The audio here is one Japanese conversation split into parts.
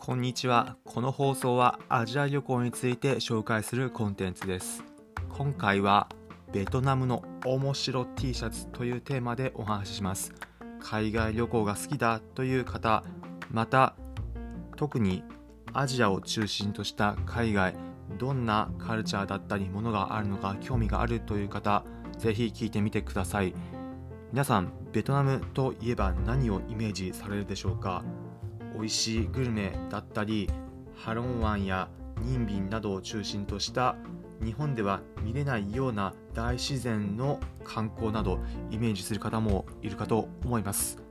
こんにちは。この放送はアジア旅行について紹介するコンテンツです。今回はベトナムの面白 T シャツというテーマでお話しします。海外旅行が好きだという方、また特にアジアを中心とした海外、どんなカルチャーだったりものがあるのか興味があるという方、ぜひ聞いてみてください。皆さん、ベトナムといえば何をイメージされるでしょうか？美味しいグルメだったりハロン湾やニンビンなどを中心とした日本では見れないような大自然の観光などイメージする方もいるかと思います。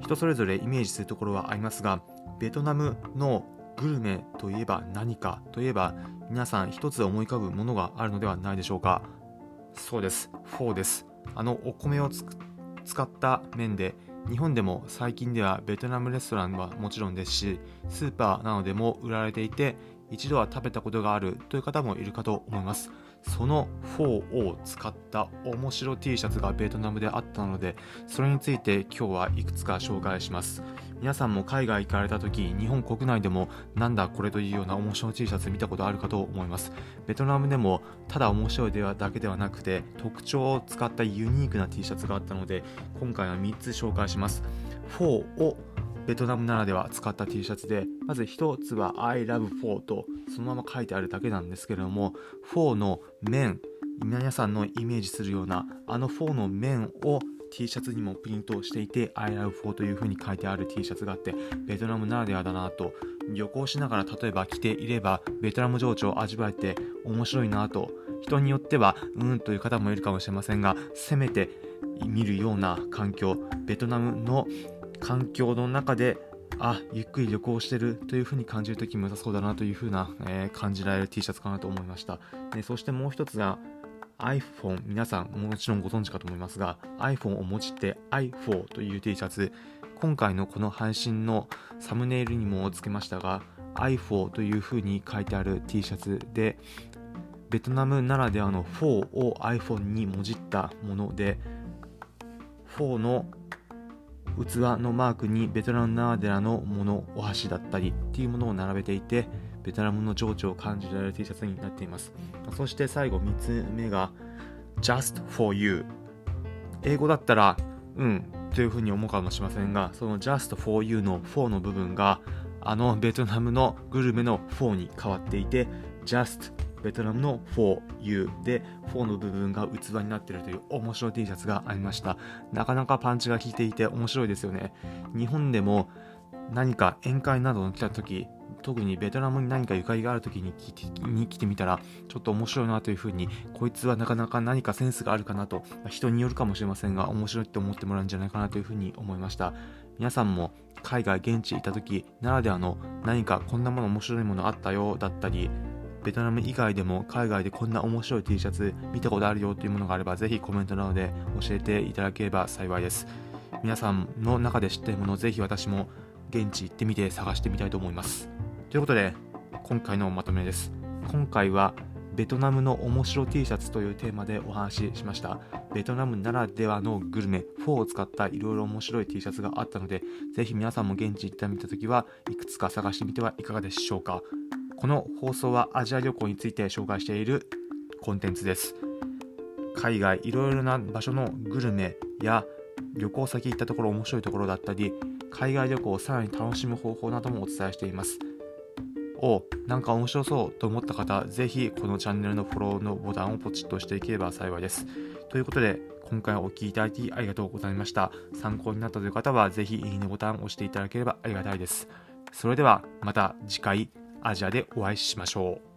人それぞれイメージするところはありますがベトナムのグルメといえば何かといえば皆さん一つ思い浮かぶものがあるのではないでしょうか。そうです。フォーです。あのお米を使った麺で日本でも最近ではベトナムレストランはもちろんですしスーパーなどでも売られていて一度は食べたことがあるという方もいるかと思います。そのフォーを使った面白 T シャツがベトナムであったのでそれについて今日はいくつか紹介します。皆さんも海外行かれた時日本国内でもなんだこれというような面白 T シャツ見たことあるかと思います。ベトナムでもただ面白いではだけではなくて特徴を使ったユニークな T シャツがあったので今回は3つ紹介します。4をベトナムならでは使った T シャツでまず1つは I love 4とそのまま書いてあるだけなんですけれども4の面皆さんのイメージするようなあの4の面を T シャツにもプリントしていて I love 4という風に書いてある T シャツがあってベトナムならではだなと。旅行しながら例えば着ていればベトナム情緒を味わえて面白いなと。人によってはうんという方もいるかもしれませんがせめて見るような環境。ベトナムの環境の中であゆっくり旅行してるという風に感じる時も良さそうだなという風な、えー、感じられる T シャツかなと思いました。でそしてもう一つが iPhone 皆さんもちろんご存知かと思いますが iPhone をもじって i4 という T シャツ。今回のこの配信のサムネイルにもつけましたが i4 という風に書いてある T シャツでベトナムならではの4を iPhone にもじったもので4の器のマークにベトナムならではのものお箸だったりっていうものを並べていてベトナムの情緒を感じられる T シャツになっています。そして最後3つ目が Just for you 英語だったらうんというふうに思うかもしれませんがその Just for you の4の部分があのベトナムのグルメの4に変わっていて Just ベトナムの For You で4の部分が器になっているという面白い T シャツがありました。なかなかパンチが効いていて面白いですよね。日本でも何か宴会などに来た時特にベトナムに何かゆかりがある時にに来てみたらちょっと面白いなというふうにこいつはなかなか何かセンスがあるかなと人によるかもしれませんが面白いって思ってもらうんじゃないかなというふうに思いました。皆さんも海外現地行った時ならではの何かこんなもの面白いものあったよだったりベトナム以外でも海外でこんな面白い T シャツ見たことあるよというものがあればぜひコメントなどで教えていただければ幸いです。皆さんの中で知っているものぜひ私も現地行ってみて探してみたいと思います。ということで今回のまとめです。今回はベトナムの面白 T シャツというテーマでお話ししました。ベトナムならではのグルメフォーを使ったいろいろ面白い T シャツがあったのでぜひ皆さんも現地行ってみた時はいくつか探してみてはいかがでしょうか。この放送はアジア旅行について紹介しているコンテンツです。海外いろいろな場所のグルメや旅行先行ったところ面白いところだったり海外旅行をさらに楽しむ方法などもお伝えしています。おなんか面白そうと思った方ぜひこのチャンネルのフォローのボタンをポチッとしていければ幸いです。ということで今回お聴きいただきありがとうございました。参考になったという方はぜひいいねボタンを押していただければありがたいです。それではまた次回。アジアでお会いしましょう。